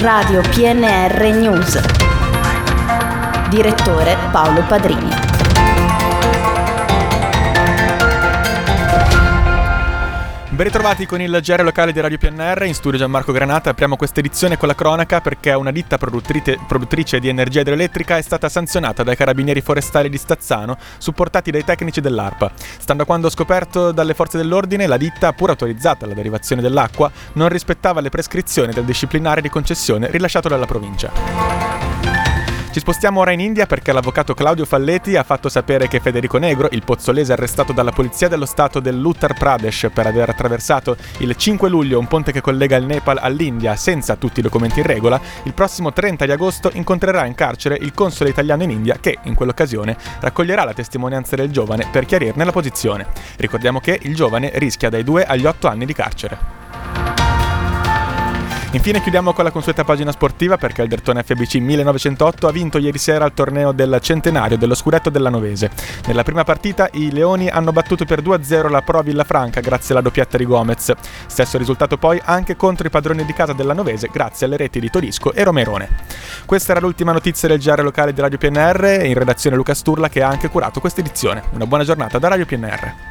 Radio PNR News. Direttore Paolo Padrini. Ben ritrovati con il GR locale di Radio PNR, in studio Gianmarco Granata. Apriamo questa edizione con la cronaca perché una ditta produttrice di energia idroelettrica è stata sanzionata dai carabinieri forestali di Stazzano, supportati dai tecnici dell'ARPA. Stando a quando scoperto dalle forze dell'ordine, la ditta, pur autorizzata alla derivazione dell'acqua, non rispettava le prescrizioni del disciplinare di concessione rilasciato dalla provincia. Ci spostiamo ora in India perché l'avvocato Claudio Falletti ha fatto sapere che Federico Negro, il pozzolese arrestato dalla polizia dello stato dell'Uttar Pradesh per aver attraversato il 5 luglio un ponte che collega il Nepal all'India senza tutti i documenti in regola, il prossimo 30 di agosto incontrerà in carcere il console italiano in India che, in quell'occasione, raccoglierà la testimonianza del giovane per chiarirne la posizione. Ricordiamo che il giovane rischia dai 2 agli 8 anni di carcere. Infine chiudiamo con la consueta pagina sportiva perché il Dertone FBC 1908 ha vinto ieri sera il torneo del centenario dello scudetto della Novese. Nella prima partita i Leoni hanno battuto per 2-0 la Pro Villafranca grazie alla doppietta di Gomez. Stesso risultato poi anche contro i padroni di casa della Novese grazie alle reti di Torisco e Romerone. Questa era l'ultima notizia del GR locale di Radio PNR in redazione Luca Sturla che ha anche curato questa edizione. Una buona giornata da Radio PNR.